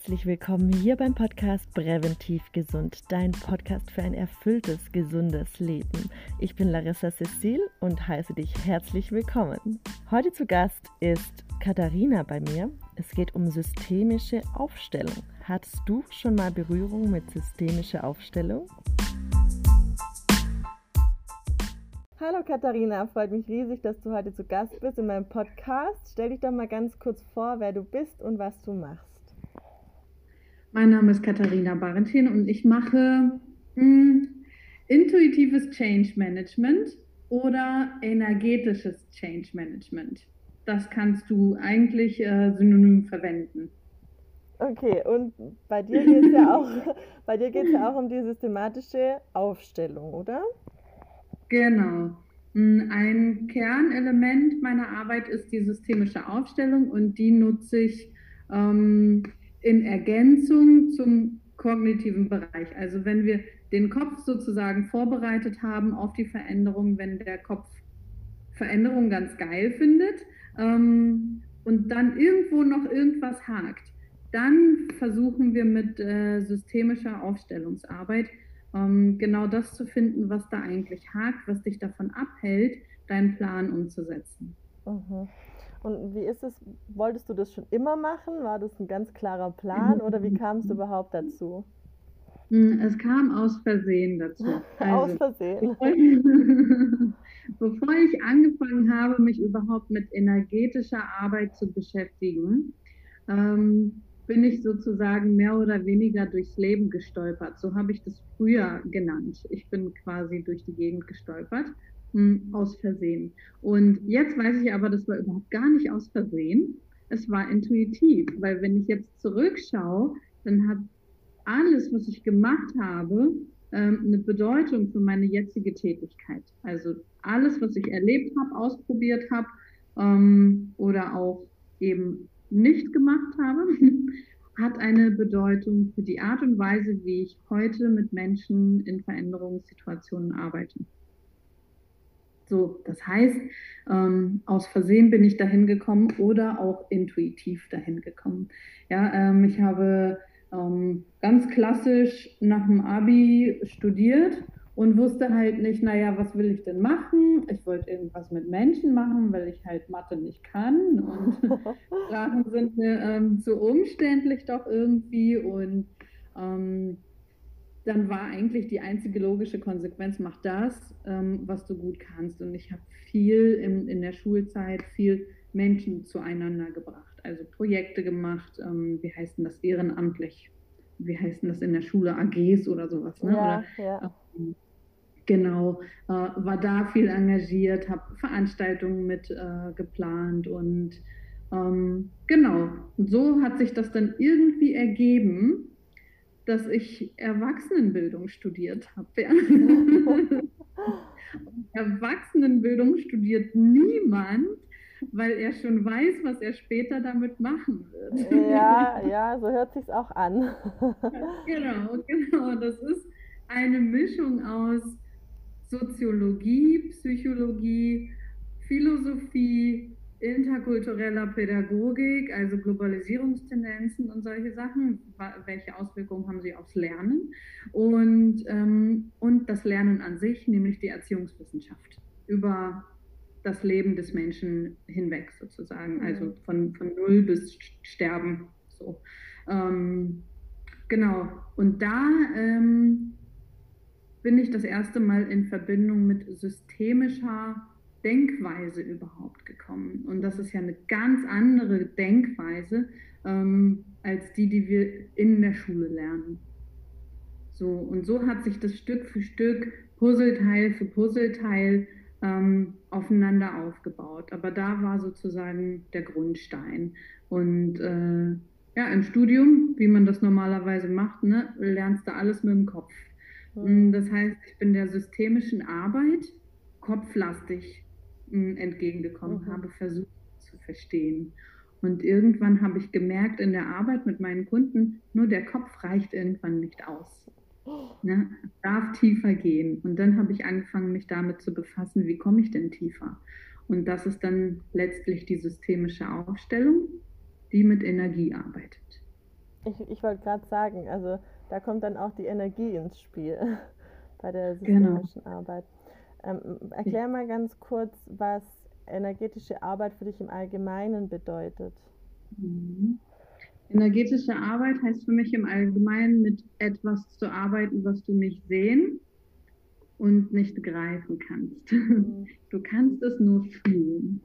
herzlich willkommen hier beim Podcast Präventiv Gesund, dein Podcast für ein erfülltes, gesundes Leben. Ich bin Larissa Cecil und heiße dich herzlich willkommen. Heute zu Gast ist Katharina bei mir. Es geht um systemische Aufstellung. Hattest du schon mal Berührung mit systemischer Aufstellung? Hallo Katharina, freut mich riesig, dass du heute zu Gast bist in meinem Podcast. Stell dich doch mal ganz kurz vor, wer du bist und was du machst. Mein Name ist Katharina Barentin und ich mache mh, hm, intuitives Change Management oder energetisches Change Management. Das kannst du eigentlich äh, synonym verwenden. Okay, und bei dir geht es ja, auch, ja auch um die systematische Aufstellung, oder? Genau. Hm, ein Kernelement meiner Arbeit ist die systemische Aufstellung und die nutze ich ähm, in Ergänzung zum kognitiven Bereich. Also wenn wir den Kopf sozusagen vorbereitet haben auf die Veränderung, wenn der Kopf Veränderung ganz geil findet ähm, und dann irgendwo noch irgendwas hakt, dann versuchen wir mit äh, systemischer Aufstellungsarbeit ähm, genau das zu finden, was da eigentlich hakt, was dich davon abhält, deinen Plan umzusetzen. Mhm. Und wie ist es, wolltest du das schon immer machen? War das ein ganz klarer Plan oder wie kam es überhaupt dazu? Hm, es kam aus Versehen dazu. Also, aus Versehen. Bevor ich, bevor ich angefangen habe, mich überhaupt mit energetischer Arbeit zu beschäftigen, ähm, bin ich sozusagen mehr oder weniger durchs Leben gestolpert. So habe ich das früher genannt. Ich bin quasi durch die Gegend gestolpert aus Versehen. Und jetzt weiß ich aber, das war überhaupt gar nicht aus Versehen. Es war intuitiv, weil wenn ich jetzt zurückschaue, dann hat alles, was ich gemacht habe, ähm, eine Bedeutung für meine jetzige Tätigkeit. Also alles, was ich erlebt habe, ausprobiert habe ähm, oder auch eben nicht gemacht habe, hat eine Bedeutung für die Art und Weise, wie ich heute mit Menschen in Veränderungssituationen arbeite. So, das heißt, ähm, aus Versehen bin ich dahin gekommen oder auch intuitiv dahin gekommen. Ja, ähm, ich habe ähm, ganz klassisch nach dem Abi studiert und wusste halt nicht, naja, was will ich denn machen? Ich wollte irgendwas mit Menschen machen, weil ich halt Mathe nicht kann und Sprachen sind mir ähm, zu umständlich doch irgendwie und ähm, dann war eigentlich die einzige logische Konsequenz, mach das, ähm, was du gut kannst. Und ich habe viel in, in der Schulzeit, viel Menschen zueinander gebracht, also Projekte gemacht, ähm, wie heißt denn das ehrenamtlich? Wie heißt denn das in der Schule? AGs oder sowas, ne? Ja, oder, ja. Ähm, genau, äh, war da viel engagiert, habe Veranstaltungen mit äh, geplant und ähm, genau, und so hat sich das dann irgendwie ergeben, dass ich Erwachsenenbildung studiert habe. Ja. Erwachsenenbildung studiert niemand, weil er schon weiß, was er später damit machen wird. Ja, ja, so hört sich auch an. genau, genau. Das ist eine Mischung aus Soziologie, Psychologie, Philosophie, interkultureller Pädagogik, also Globalisierungstendenzen und solche Sachen. Welche Auswirkungen haben sie aufs Lernen? Und, ähm, und das Lernen an sich, nämlich die Erziehungswissenschaft über das Leben des Menschen hinweg sozusagen, mhm. also von, von Null bis Sterben. So. Ähm, genau. Und da ähm, bin ich das erste Mal in Verbindung mit systemischer Denkweise überhaupt gekommen. Und das ist ja eine ganz andere Denkweise ähm, als die, die wir in der Schule lernen. So, und so hat sich das Stück für Stück, Puzzleteil für Puzzleteil ähm, aufeinander aufgebaut. Aber da war sozusagen der Grundstein. Und äh, ja, im Studium, wie man das normalerweise macht, ne, lernst du alles mit dem Kopf. Das heißt, ich bin der systemischen Arbeit kopflastig entgegengekommen, mhm. habe versucht zu verstehen. Und irgendwann habe ich gemerkt in der Arbeit mit meinen Kunden, nur der Kopf reicht irgendwann nicht aus. Ne? Darf tiefer gehen. Und dann habe ich angefangen, mich damit zu befassen, wie komme ich denn tiefer? Und das ist dann letztlich die systemische Aufstellung, die mit Energie arbeitet. Ich, ich wollte gerade sagen, also da kommt dann auch die Energie ins Spiel bei der genau. systemischen genau. Arbeit. Ähm, erklär mal ganz kurz, was energetische Arbeit für dich im Allgemeinen bedeutet. Mhm. Energetische Arbeit heißt für mich im Allgemeinen mit etwas zu arbeiten, was du nicht sehen und nicht greifen kannst. Mhm. Du kannst es nur fühlen.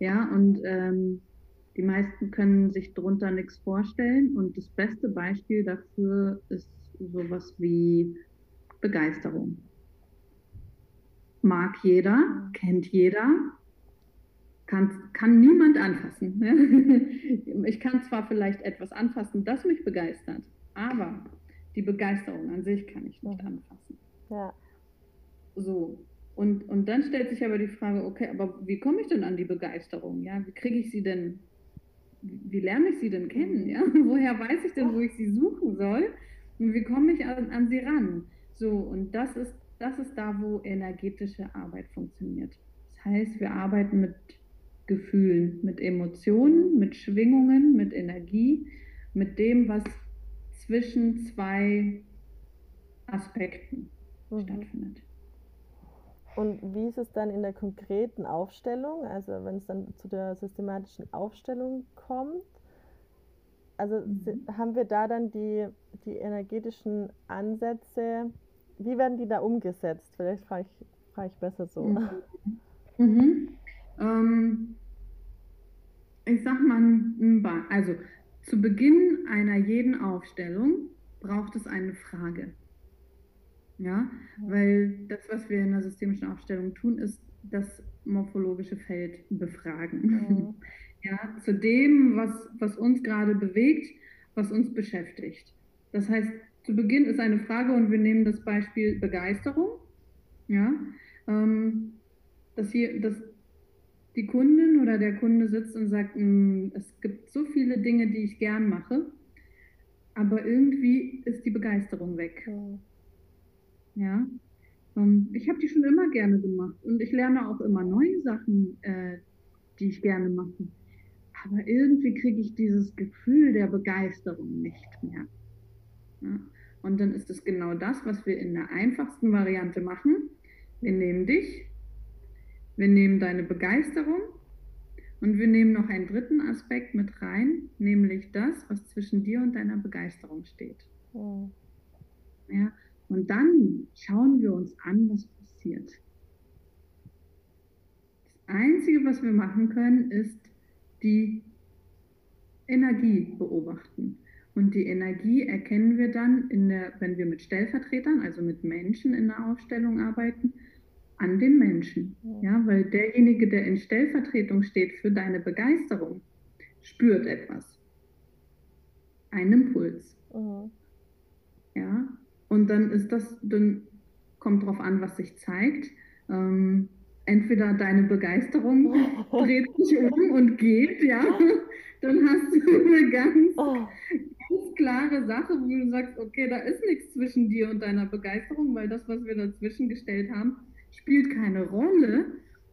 Ja, und ähm, die meisten können sich darunter nichts vorstellen. Und das beste Beispiel dafür ist sowas wie Begeisterung. Mag jeder, kennt jeder, kann, kann niemand anfassen. Ne? Ich kann zwar vielleicht etwas anfassen, das mich begeistert, aber die Begeisterung an sich kann ich nicht anfassen. Ja. So. Und, und dann stellt sich aber die Frage, okay, aber wie komme ich denn an die Begeisterung? Ja, wie kriege ich sie denn, wie lerne ich sie denn kennen? Ja, woher weiß ich denn, wo ich sie suchen soll? Und wie komme ich an, an sie ran? So, und das ist, das ist da, wo energetische Arbeit funktioniert. Das heißt, wir arbeiten mit Gefühlen, mit Emotionen, mit Schwingungen, mit Energie, mit dem, was zwischen zwei Aspekten mhm. stattfindet. Und wie ist es dann in der konkreten Aufstellung, also wenn es dann zu der systematischen Aufstellung kommt? Also mhm. haben wir da dann die, die energetischen Ansätze, wie werden die da umgesetzt? Vielleicht frage ich, frage ich besser so. Mhm. Mhm. Ähm, ich sag mal, also zu Beginn einer jeden Aufstellung braucht es eine Frage. Ja, weil das, was wir in der systemischen Aufstellung tun, ist das morphologische Feld befragen. Mhm. Ja, zu dem, was, was uns gerade bewegt, was uns beschäftigt. Das heißt, zu Beginn ist eine Frage und wir nehmen das Beispiel Begeisterung. Ja, ähm, dass, hier, dass die Kundin oder der Kunde sitzt und sagt, hm, es gibt so viele Dinge, die ich gern mache, aber irgendwie ist die Begeisterung weg. Ja. Ähm, ich habe die schon immer gerne gemacht und ich lerne auch immer neue Sachen, äh, die ich gerne mache. Aber irgendwie kriege ich dieses Gefühl der Begeisterung nicht mehr. Ja. Und dann ist es genau das, was wir in der einfachsten Variante machen. Wir nehmen dich, wir nehmen deine Begeisterung und wir nehmen noch einen dritten Aspekt mit rein, nämlich das, was zwischen dir und deiner Begeisterung steht. Oh. Ja, und dann schauen wir uns an, was passiert. Das Einzige, was wir machen können, ist die Energie beobachten. Und die Energie erkennen wir dann, der, wenn wir mit Stellvertretern, also mit Menschen in der Aufstellung arbeiten, an den Menschen. Ja, weil derjenige, der in Stellvertretung steht für deine Begeisterung, spürt etwas. Einen Impuls. Mhm. Ja, und dann ist das, dann kommt drauf an, was sich zeigt. Ähm, entweder deine Begeisterung dreht sich um und geht, ja, dann hast du eine ganz, oh. ganz klare Sache, wo du sagst, okay, da ist nichts zwischen dir und deiner Begeisterung, weil das, was wir dazwischen gestellt haben, spielt keine Rolle.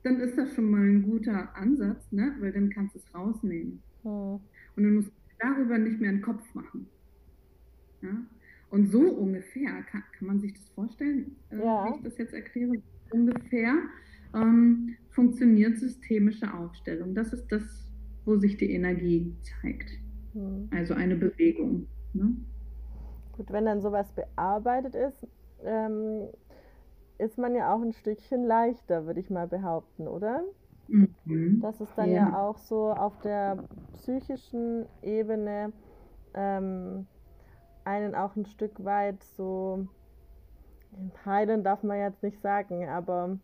Dann ist das schon mal ein guter Ansatz, ne? weil dann kannst du es rausnehmen. Oh. Und du musst darüber nicht mehr einen Kopf machen. Ja? Und so ungefähr, kann, kann man sich das vorstellen, äh, ja. wie ich das jetzt erkläre, ungefähr ähm, funktioniert systemische Aufstellung. Das ist das, wo sich die Energie zeigt. Mhm. Also eine Bewegung. Ne? Gut, wenn dann sowas bearbeitet ist, ähm, ist man ja auch ein Stückchen leichter, würde ich mal behaupten, oder? Mhm. Das ist dann ja. ja. auch so auf der psychischen Ebene ähm, einen auch ein Stück weit so heilen darf man jetzt nicht sagen, aber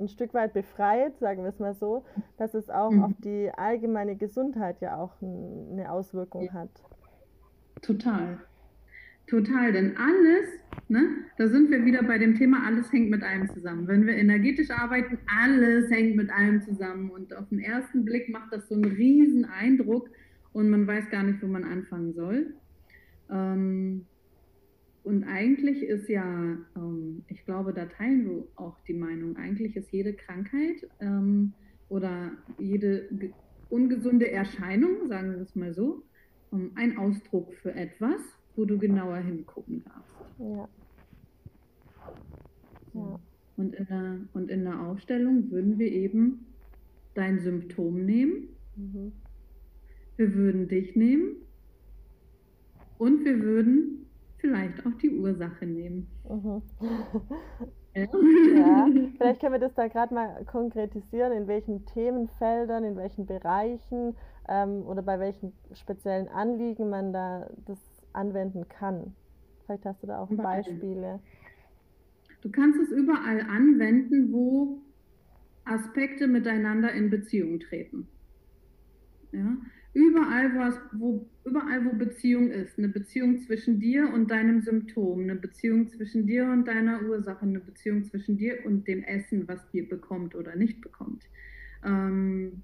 ein Stück weit befreit, sagen wir es mal so, dass es auch mhm. auf die allgemeine Gesundheit ja auch eine Auswirkung hat. Total. Total, denn alles, ne, da sind wir wieder bei dem Thema, alles hängt mit allem zusammen. Wenn wir energetisch arbeiten, alles hängt mit allem zusammen. Und auf den ersten Blick macht das so einen riesen Eindruck und man weiß gar nicht, wo man anfangen soll. Ähm, und eigentlich ist ja, ähm, ich glaube, da teilen wir auch die Eigentlich ist jede Krankheit ähm, oder jede ungesunde Erscheinung, sagen wir es mal so, um, ein Ausdruck für etwas, wo du genauer hingucken darfst. Ja. ja. Und, in der, und in der Aufstellung würden wir eben dein Symptom nehmen. Mhm. Wir würden dich nehmen. Und wir würden vielleicht auch die Ursache nehmen. Mhm. ja, vielleicht können wir das da gerade mal konkretisieren, in welchen Themenfeldern, in welchen Bereichen ähm, oder bei welchen speziellen Anliegen man da das anwenden kann. Vielleicht hast du da auch Beispiele. Du kannst es überall anwenden, wo Aspekte miteinander in Beziehung treten. Ja? Überall, wo, es, wo, überall, wo Beziehung ist, eine Beziehung zwischen dir und deinem Symptom, eine Beziehung zwischen dir und deiner Ursache, eine Beziehung zwischen dir und dem Essen, was dir bekommt oder nicht bekommt. Ähm,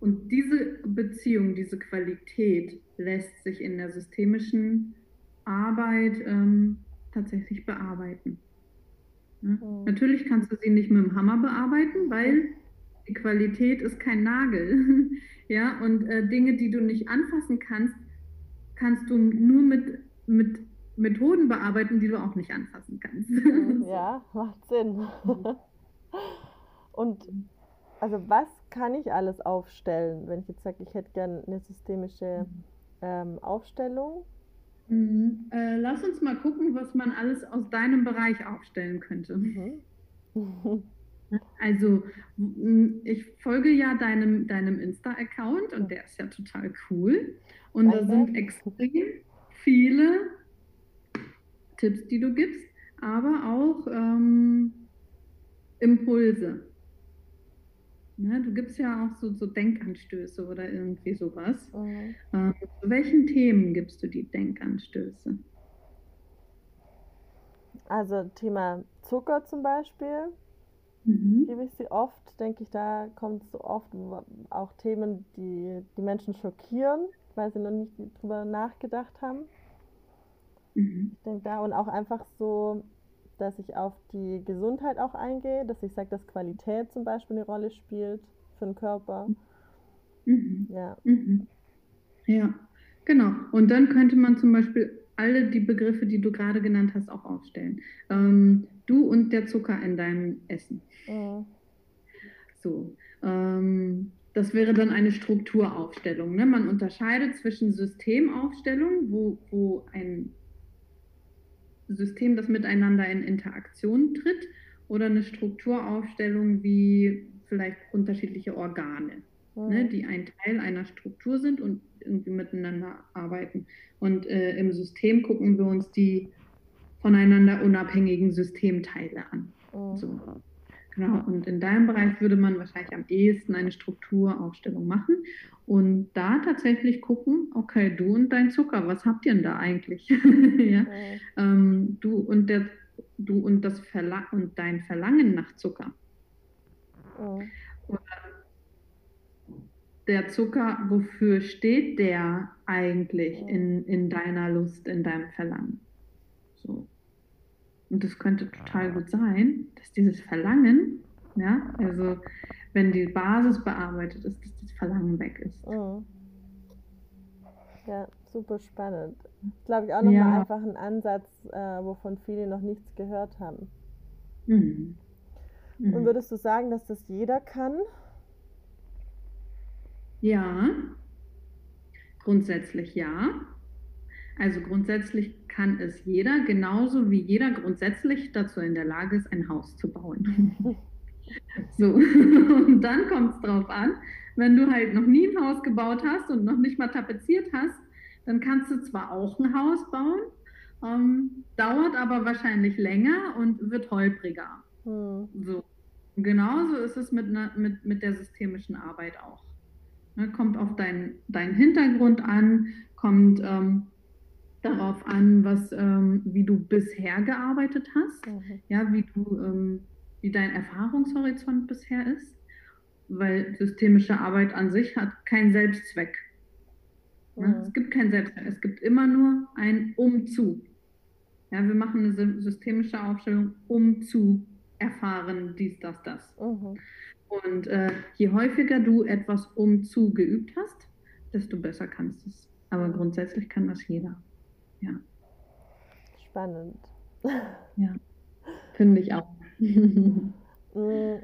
und diese Beziehung, diese Qualität lässt sich in der systemischen Arbeit ähm, tatsächlich bearbeiten. Ja? Mhm. Natürlich kannst du sie nicht mit dem Hammer bearbeiten, weil Qualität ist kein Nagel. ja, und äh, Dinge, die du nicht anfassen kannst, kannst du nur mit, mit Methoden bearbeiten, die du auch nicht anfassen kannst. Ja, macht Sinn. und also was kann ich alles aufstellen, wenn ich jetzt sage, ich hätte gerne eine systemische ähm, Aufstellung? Mhm. Äh, lass uns mal gucken, was man alles aus deinem Bereich aufstellen könnte. Mhm. Also, ich folge ja deinem, deinem Insta-Account und der ist ja total cool. Und da sind extrem viele Tipps, die du gibst, aber auch ähm, Impulse. Ne, du gibst ja auch so, so Denkanstöße oder irgendwie sowas. Mhm. Ähm, zu welchen Themen gibst du die Denkanstöße? Also Thema Zucker zum Beispiel mhm. gebe ich sie oft, denke ich, da kommt so oft auch Themen, die die Menschen schockieren, weil sie noch nicht drüber nachgedacht haben. Mhm. Ich denke da und auch einfach so, dass ich auf die Gesundheit auch eingehe, dass ich sage, dass Qualität zum Beispiel eine Rolle spielt für den Körper. Mhm. Ja. Mhm. Ja, genau. Und dann könnte man zum Beispiel alle die Begriffe, die du gerade genannt hast, auch aufstellen. Ähm, du und der Zucker in deinem Essen. Mhm. So. Ähm, das wäre dann eine Strukturaufstellung. Ne? Man unterscheidet zwischen Systemaufstellung, wo, wo ein System, das miteinander in Interaktion tritt, oder eine Strukturaufstellung wie vielleicht unterschiedliche Organe, ne? Mhm. ne, die ein Teil einer Struktur sind und irgendwie miteinander arbeiten. Und äh, im System gucken wir uns die voneinander unabhängigen Systemteile an. Mhm. So. Genau, und in deinem Bereich würde man wahrscheinlich am ehesten eine Strukturaufstellung machen und da tatsächlich gucken, okay, du und dein Zucker, was habt ihr denn da eigentlich? ja? Mhm. Ähm, du und der du und das Verla und dein Verlangen nach Zucker. Mhm. Oder der Zucker, wofür steht der eigentlich mhm. in, in deiner Lust, in deinem Verlangen? So. Und das könnte total gut sein, dass dieses Verlangen, ja, also wenn die Basis bearbeitet ist, dass das Verlangen weg ist. Mhm. Ja, super spannend. Glaube ich auch nochmal ja. einfach ein Ansatz, äh, wovon viele noch nichts gehört haben. Mhm. Mhm. Und würdest du sagen, dass das jeder kann? Ja, grundsätzlich ja. Also grundsätzlich kann es jeder, genauso wie jeder grundsätzlich dazu in der Lage ist, ein Haus zu bauen. so, und dann kommt es drauf an, wenn du halt noch nie ein Haus gebaut hast und noch nicht mal tapeziert hast, dann kannst du zwar auch ein Haus bauen, ähm, dauert aber wahrscheinlich länger und wird holpriger. Hm. So. Genauso ist es mit, mit, mit der systemischen Arbeit auch. Ne, kommt auf deinen dein Hintergrund an, kommt ähm, darauf an, was, ähm, wie du bisher gearbeitet hast, mhm. ja, wie du, ähm, wie dein Erfahrungshorizont bisher ist, weil systemische Arbeit an sich hat keinen Selbstzweck. Mhm. Ja, es gibt keinen Selbstzweck, es gibt immer nur ein Umzu. Ja, wir machen eine systemische Aufstellung, um zu erfahren, dies, das, das. Mhm. Und äh, je häufiger du etwas umzu geübt hast, desto besser kannst du es Aber grundsätzlich kann das jeder. Ja. Spannend. Ja, finde ich auch. Mm,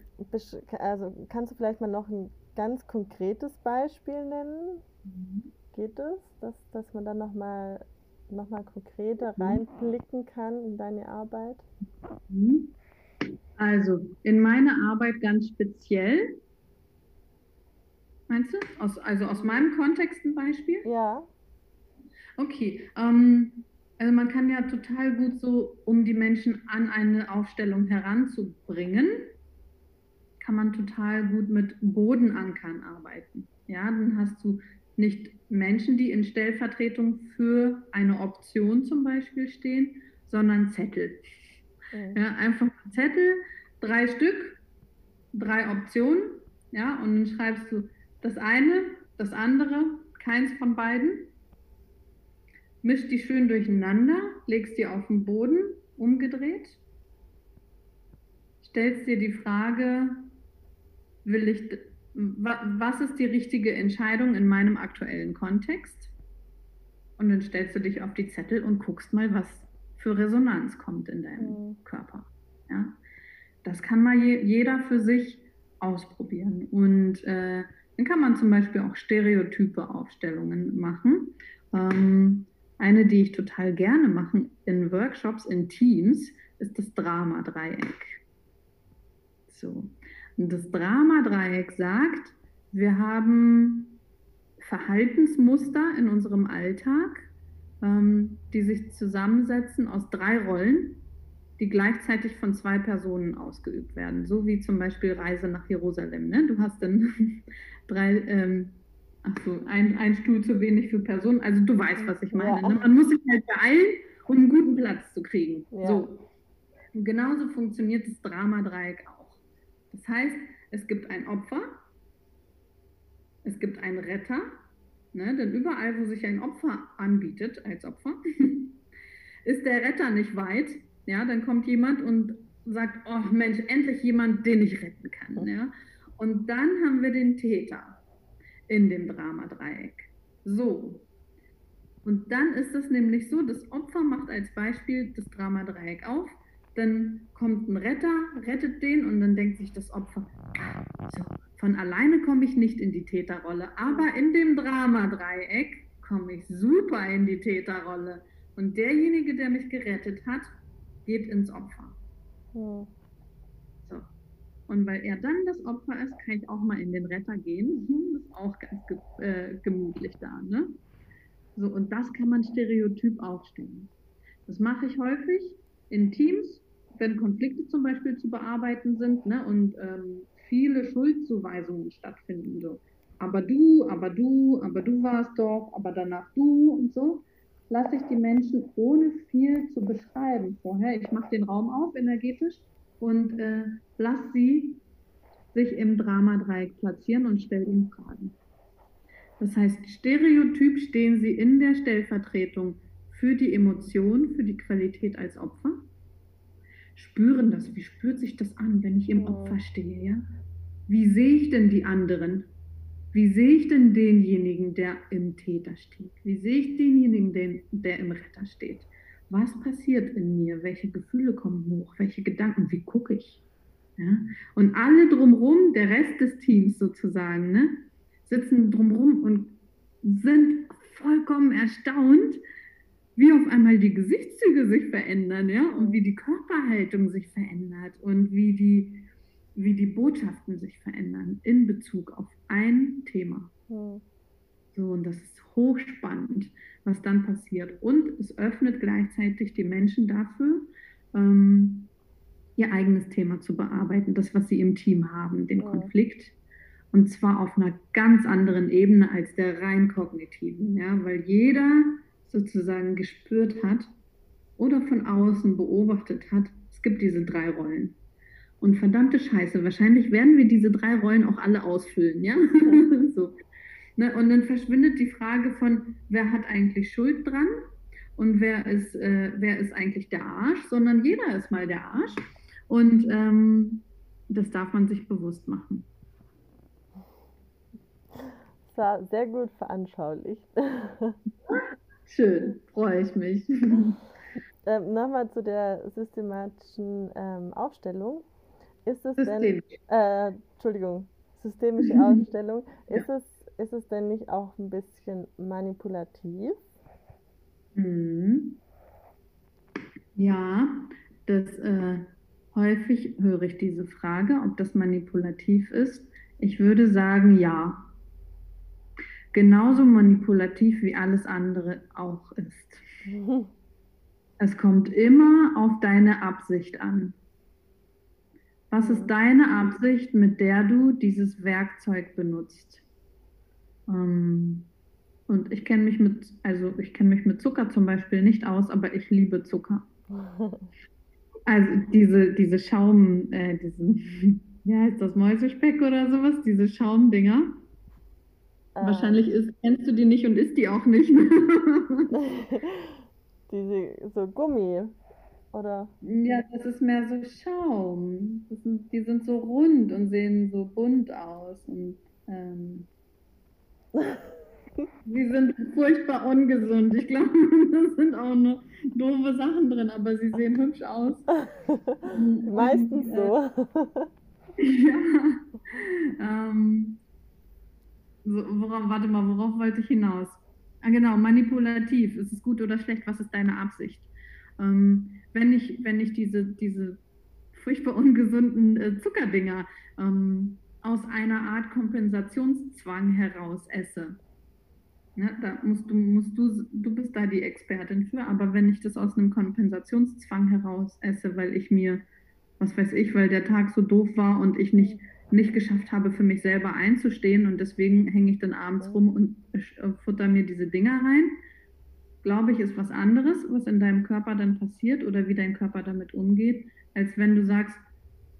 also kannst du vielleicht mal noch ein ganz konkretes Beispiel nennen? Mhm. Geht es, dass, dass man dann nochmal noch mal konkreter mhm. reinblicken kann in deine Arbeit? Mhm. Also in meine Arbeit ganz speziell. Meinst du? Aus, also aus meinem Kontext ein Beispiel? Ja. Okay. Ähm, also man kann ja total gut so, um die Menschen an eine Aufstellung heranzubringen, kann man total gut mit Bodenankern arbeiten. Ja, dann hast du nicht Menschen, die in Stellvertretung für eine Option zum Beispiel stehen, sondern Zettel. Mhm. Ja, einfach Zettel, drei Stück, drei Optionen, ja, und dann schreibst du das eine, das andere, keins von beiden, misch die schön durcheinander, legst die auf den Boden, umgedreht, stellst dir die Frage, will ich, was ist die richtige Entscheidung in meinem aktuellen Kontext? Und dann stellst du dich auf die Zettel und guckst mal, was für Resonanz kommt in deinem mhm. Körper. Ja? Das kann mal je, jeder für sich ausprobieren. Und äh, dann kann man zum Beispiel auch stereotype Aufstellungen machen. Ähm, eine, die ich total gerne mache in Workshops, in Teams, ist das Drama-Dreieck. So. Und das Drama-Dreieck sagt, wir haben Verhaltensmuster in unserem Alltag, ähm, die sich zusammensetzen aus drei Rollen, die gleichzeitig von zwei Personen ausgeübt werden. So wie zum Beispiel Reise nach Jerusalem. Ne? Du hast dann drei, ähm, ach so, ein, ein Stuhl zu wenig für Personen. Also du weißt, was ich meine. Ja. Ne? Man muss sich halt beeilen, um einen guten Platz zu kriegen. Ja. So. Und genauso funktioniert das Drama-Dreieck auch. Das heißt, es gibt ein Opfer, es gibt einen Retter, ne, denn überall, wo sich ein Opfer anbietet als Opfer, ist der Retter nicht weit. Ja, dann kommt jemand und sagt, oh Mensch, endlich jemand, den ich retten kann. Ja? Und dann haben wir den Täter in dem Dramadreieck. So. Und dann ist es nämlich so, das Opfer macht als Beispiel das Dramadreieck auf dann kommt ein Retter, rettet den und dann denkt sich das Opfer, so, von alleine komme ich nicht in die Täterrolle, aber in dem Dramadreieck komme ich super in die Täterrolle. Und derjenige, der mich gerettet hat, geht ins Opfer. Ja. So. Und weil er dann das Opfer ist, kann ich auch mal in den Retter gehen. Das ist auch ganz äh, gemütlich da. Ne? So, und das kann man stereotyp aufstellen. Das mache ich häufig in Teams wenn Konflikte zum Beispiel zu bearbeiten sind ne, und ähm, viele Schuldzuweisungen stattfinden. So. Aber du, aber du, aber du warst doch, aber danach du und so, lasse ich die Menschen ohne viel zu beschreiben vorher. Ich mache den Raum auf energetisch und äh, lasse sie sich im Dramadreieck platzieren und stelle ihnen Fragen. Das heißt, stereotyp stehen sie in der Stellvertretung für die Emotion, für die Qualität als Opfer spüren das. Wie spürt sich das an, wenn ich im Opfer stehe? Ja? Wie sehe ich denn die anderen? Wie sehe ich denn denjenigen, der im Täter steht? Wie sehe ich denjenigen, den, der im Retter steht? Was passiert in mir? Welche Gefühle kommen hoch? Welche Gedanken? Wie gucke ich? Ja? Und alle drumherum, der Rest des Teams sozusagen, ne, sitzen drumherum und sind vollkommen erstaunt, wie auf einmal die Gesichtszüge sich verändern, ja, und wie die Körperhaltung sich verändert und wie die, wie die Botschaften sich verändern in Bezug auf ein Thema. Mhm. So, und das ist hochspannend, was dann passiert. Und es öffnet gleichzeitig die Menschen dafür, ähm, ihr eigenes Thema zu bearbeiten, das, was sie im Team haben, den mhm. Konflikt. Und zwar auf einer ganz anderen Ebene als der rein kognitiven, ja, weil jeder sozusagen gespürt hat oder von außen beobachtet hat, es gibt diese drei Rollen. Und verdammte Scheiße, wahrscheinlich werden wir diese drei Rollen auch alle ausfüllen, ja? so. Ne? Und dann verschwindet die Frage von, wer hat eigentlich Schuld dran und wer ist, äh, wer ist eigentlich der Arsch, sondern jeder ist mal der Arsch. Und ähm, das darf man sich bewusst machen. war sehr gut veranschaulicht. Schön, freue ich mich. Ähm, Nochmal zu der systematischen ähm, Aufstellung. Ist es denn, äh, Entschuldigung, systemische Aufstellung, ist, ja. es, ist es denn nicht auch ein bisschen manipulativ? Mhm. Ja, das äh, häufig höre ich diese Frage, ob das manipulativ ist. Ich würde sagen, ja. Genauso manipulativ wie alles andere auch ist. Es kommt immer auf deine Absicht an. Was ist deine Absicht, mit der du dieses Werkzeug benutzt? Ähm, und ich kenne mich mit, also ich kenne mich mit Zucker zum Beispiel nicht aus, aber ich liebe Zucker. Also diese, diese Schaum, äh, diesen, wie heißt das, Mäusespeck oder sowas, diese Schaumdinger. Wahrscheinlich ist, kennst du die nicht und isst die auch nicht. diese, so Gummi, oder? Ja, das ist mehr so Schaum. Sind, die sind so rund und sehen so bunt aus. Und ähm, Sie sind furchtbar ungesund. Ich glaube, da sind auch nur doofe Sachen drin, aber sie sehen hübsch aus. Meistens äh, so. ja. Ähm, so, worauf, warte mal, worauf wollte ich hinaus? Ah, genau, manipulativ. Ist es gut oder schlecht? Was ist deine Absicht? Ähm, wenn ich, wenn ich diese, diese furchtbar ungesunden äh, Zuckerdinger ähm, aus einer Art Kompensationszwang heraus esse, ja, da musst du, musst du, du bist da die Expertin für, aber wenn ich das aus einem Kompensationszwang heraus esse, weil ich mir, was weiß ich, weil der Tag so doof war und ich nicht, nicht geschafft habe, für mich selber einzustehen und deswegen hänge ich dann abends rum und äh, futter mir diese Dinger rein, glaube ich, ist was anderes, was in deinem Körper dann passiert oder wie dein Körper damit umgeht, als wenn du sagst,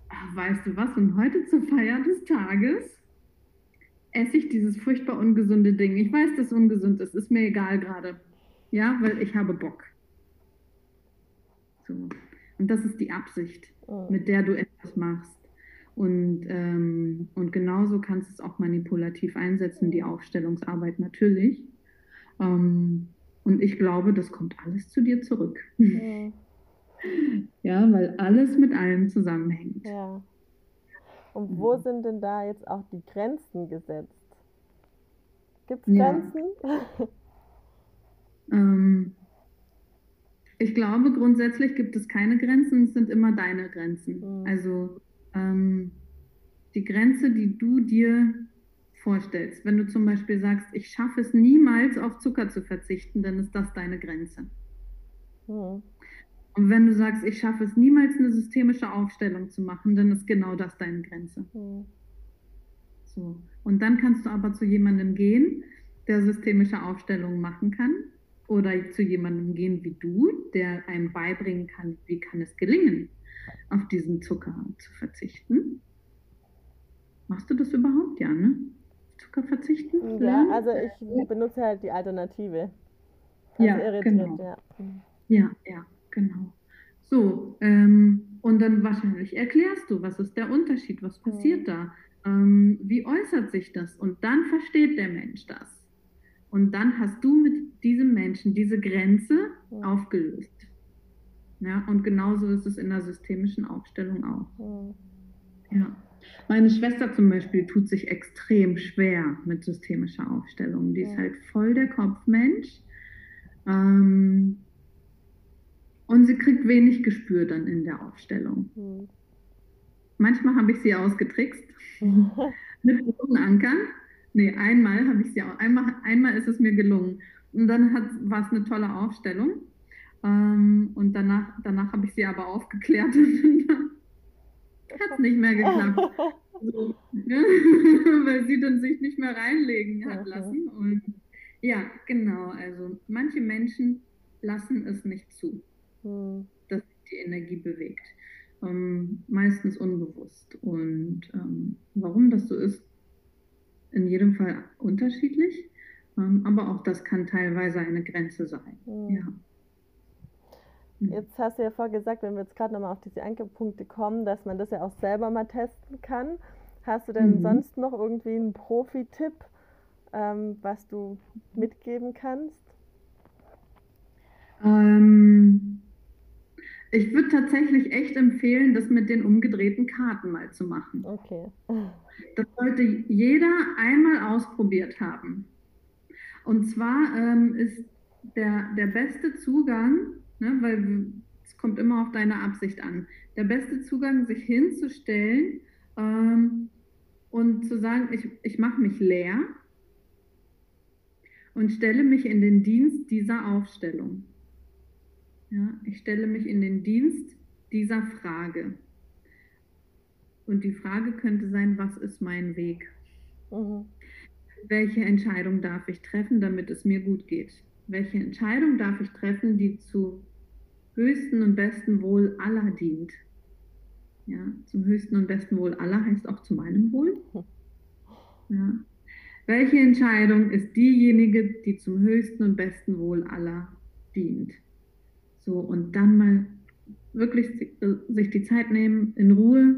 ach, weißt du was, und heute zur Feier des Tages esse ich dieses furchtbar ungesunde Ding. Ich weiß, dass es ungesund ist, ist mir egal gerade. Ja, weil ich habe Bock. So. Und das ist die Absicht, oh. mit der du etwas machst. Und, ähm, und genauso kannst du es auch manipulativ einsetzen, die Aufstellungsarbeit natürlich. Ähm, und ich glaube, das kommt alles zu dir zurück. Ja. ja, weil alles mit allem zusammenhängt. Ja. Und wo sind denn da jetzt auch die Grenzen gesetzt? Gibt es Grenzen? Ja. ähm, ich glaube, grundsätzlich gibt es keine Grenzen, es sind immer deine Grenzen. Mhm. Also ähm, die Grenze, die du dir vorstellst. Wenn du zum Beispiel sagst, ich schaffe es niemals auf Zucker zu verzichten, dann ist das deine Grenze. Mhm. Und wenn du sagst, ich schaffe es niemals eine systemische Aufstellung zu machen, dann ist genau das deine Grenze. Mhm. So. Und dann kannst du aber zu jemandem gehen, der systemische Aufstellungen machen kann. Oder zu jemandem gehen wie du, der einem beibringen kann, wie kann es gelingen, auf diesen Zucker zu verzichten. Machst du das überhaupt, ja, ne? Zucker verzichten? Ja, also ich benutze halt die Alternative. Ja, genau. Ja. ja, ja. Genau. So, ähm, und dann wahrscheinlich erklärst du, was ist der Unterschied, was passiert mhm. da, ähm, wie äußert sich das und dann versteht der Mensch das. Und dann hast du mit diesem Menschen diese Grenze mhm. aufgelöst. Ja, und genauso ist es in der systemischen Aufstellung auch. Mhm. Ja. Meine Schwester zum Beispiel tut sich extrem schwer mit systemischer Aufstellung. Die ist halt voll der Kopfmensch. Ähm, und sie kriegt wenig Gespür dann in der Aufstellung. Mhm. Manchmal habe ich sie ausgetrickst mit roten Ankern. Nee, einmal habe ich sie auch, einmal, einmal ist es mir gelungen. Und dann war es eine tolle Aufstellung. Ähm, und danach, danach habe ich sie aber aufgeklärt und hat es nicht mehr geklappt. So, ne? Weil sie dann sich nicht mehr reinlegen hat lassen. Und ja, genau. Also manche Menschen lassen es nicht zu hm. dass die Energie bewegt. Ähm, meistens unbewusst. Und ähm, warum das so ist, in jedem Fall unterschiedlich. Ähm, aber auch das kann teilweise eine Grenze sein. Mhm. Ja. Hm. Jetzt hast du ja vorher gesagt, wenn wir jetzt gerade nochmal auf diese Ankerpunkte kommen, dass man das ja auch selber mal testen kann. Hast du denn mhm. sonst noch irgendwie einen Profi-Tipp, ähm, was du mitgeben kannst? Ähm, ich würde tatsächlich echt empfehlen, das mit den umgedrehten Karten mal zu machen. Okay. Das sollte jeder einmal ausprobiert haben. Und zwar ähm, ist der, der beste Zugang, ne, weil es kommt immer auf deine Absicht an, der beste Zugang, sich hinzustellen ähm, und zu sagen, ich, ich mache mich leer und stelle mich in den Dienst dieser Aufstellung. Ja, ich stelle mich in den Dienst dieser Frage. Und die Frage könnte sein, was ist mein Weg? Mhm. Welche Entscheidung darf ich treffen, damit es mir gut geht? Welche Entscheidung darf ich treffen, die zu höchsten und besten Wohl aller dient? Ja, zum höchsten und besten Wohl aller heißt auch zu meinem Wohl. Ja. Welche Entscheidung ist diejenige, die zum höchsten und besten Wohl aller dient? So, und dann mal wirklich sich die Zeit nehmen, in Ruhe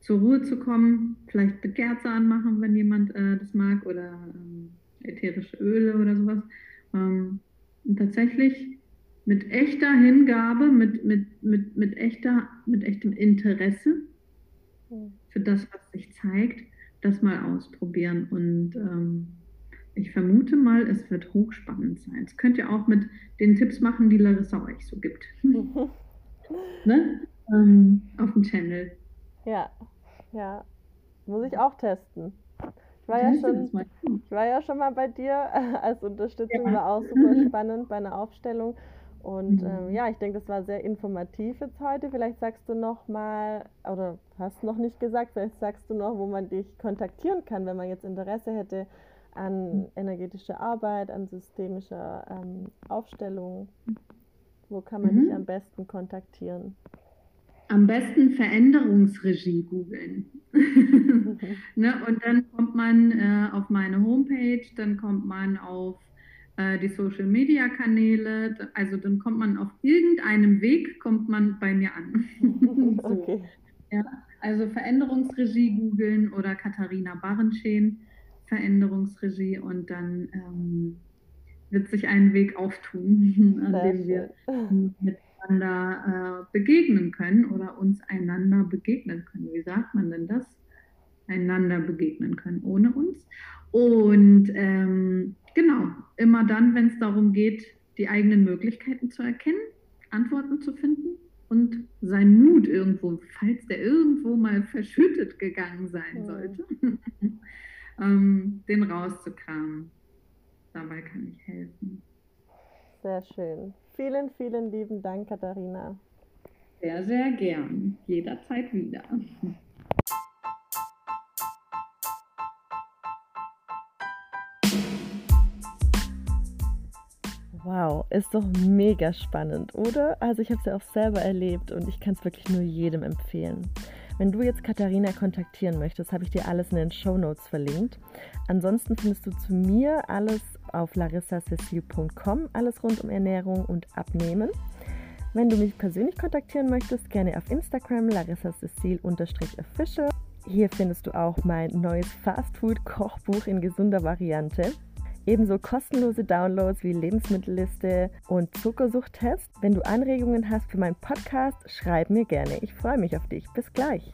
zur Ruhe zu kommen, vielleicht eine Kerze anmachen, wenn jemand äh, das mag, oder ähm, ätherische Öle oder sowas. Ähm, und tatsächlich mit echter Hingabe, mit, mit, mit, mit, echter, mit echtem Interesse für das, was sich zeigt, das mal ausprobieren. Und ähm, ich vermute mal, es wird hochspannend sein. Es könnt ihr auch mit den Tipps machen, die Larissa euch so gibt. ne? ähm, auf dem Channel. Ja, ja. Muss ich auch testen. Ich war, ja schon, ich war ja schon mal bei dir als Unterstützung, ja. war auch super spannend bei einer Aufstellung. Und mhm. ähm, ja, ich denke, das war sehr informativ jetzt heute. Vielleicht sagst du noch mal, oder hast noch nicht gesagt, vielleicht sagst du noch, wo man dich kontaktieren kann, wenn man jetzt Interesse hätte an mhm. energetischer Arbeit, an systemischer ähm, Aufstellung. Wo kann man mhm. dich am besten kontaktieren? Am besten Veränderungsregie googeln. ne? Und dann kommt man äh, auf meine Homepage, dann kommt man auf die Social Media Kanäle, also dann kommt man auf irgendeinem Weg, kommt man bei mir an. so. okay. ja, also Veränderungsregie googeln oder Katharina Barrenscheen Veränderungsregie und dann ähm, wird sich ein Weg auftun, an dem wir miteinander äh, begegnen können oder uns einander begegnen können. Wie sagt man denn das? Einander begegnen können ohne uns. Und ähm, genau, immer dann, wenn es darum geht, die eigenen Möglichkeiten zu erkennen, Antworten zu finden und sein Mut irgendwo, falls der irgendwo mal verschüttet gegangen sein sollte, ähm, den rauszukramen. Dabei kann ich helfen. Sehr schön. Vielen, vielen lieben Dank, Katharina. Sehr, sehr gern. Jederzeit wieder. ist doch mega spannend, oder? Also ich habe es ja auch selber erlebt und ich kann es wirklich nur jedem empfehlen. Wenn du jetzt Katharina kontaktieren möchtest, habe ich dir alles in den Show Notes verlinkt. Ansonsten findest du zu mir alles auf larissacecil.com, alles rund um Ernährung und Abnehmen. Wenn du mich persönlich kontaktieren möchtest, gerne auf Instagram larissacecil-official. Hier findest du auch mein neues Fastfood-Kochbuch in gesunder Variante. Ebenso kostenlose Downloads wie Lebensmittelliste und Zuckersuchttest. Wenn du Anregungen hast für meinen Podcast, schreib mir gerne. Ich freue mich auf dich. Bis gleich.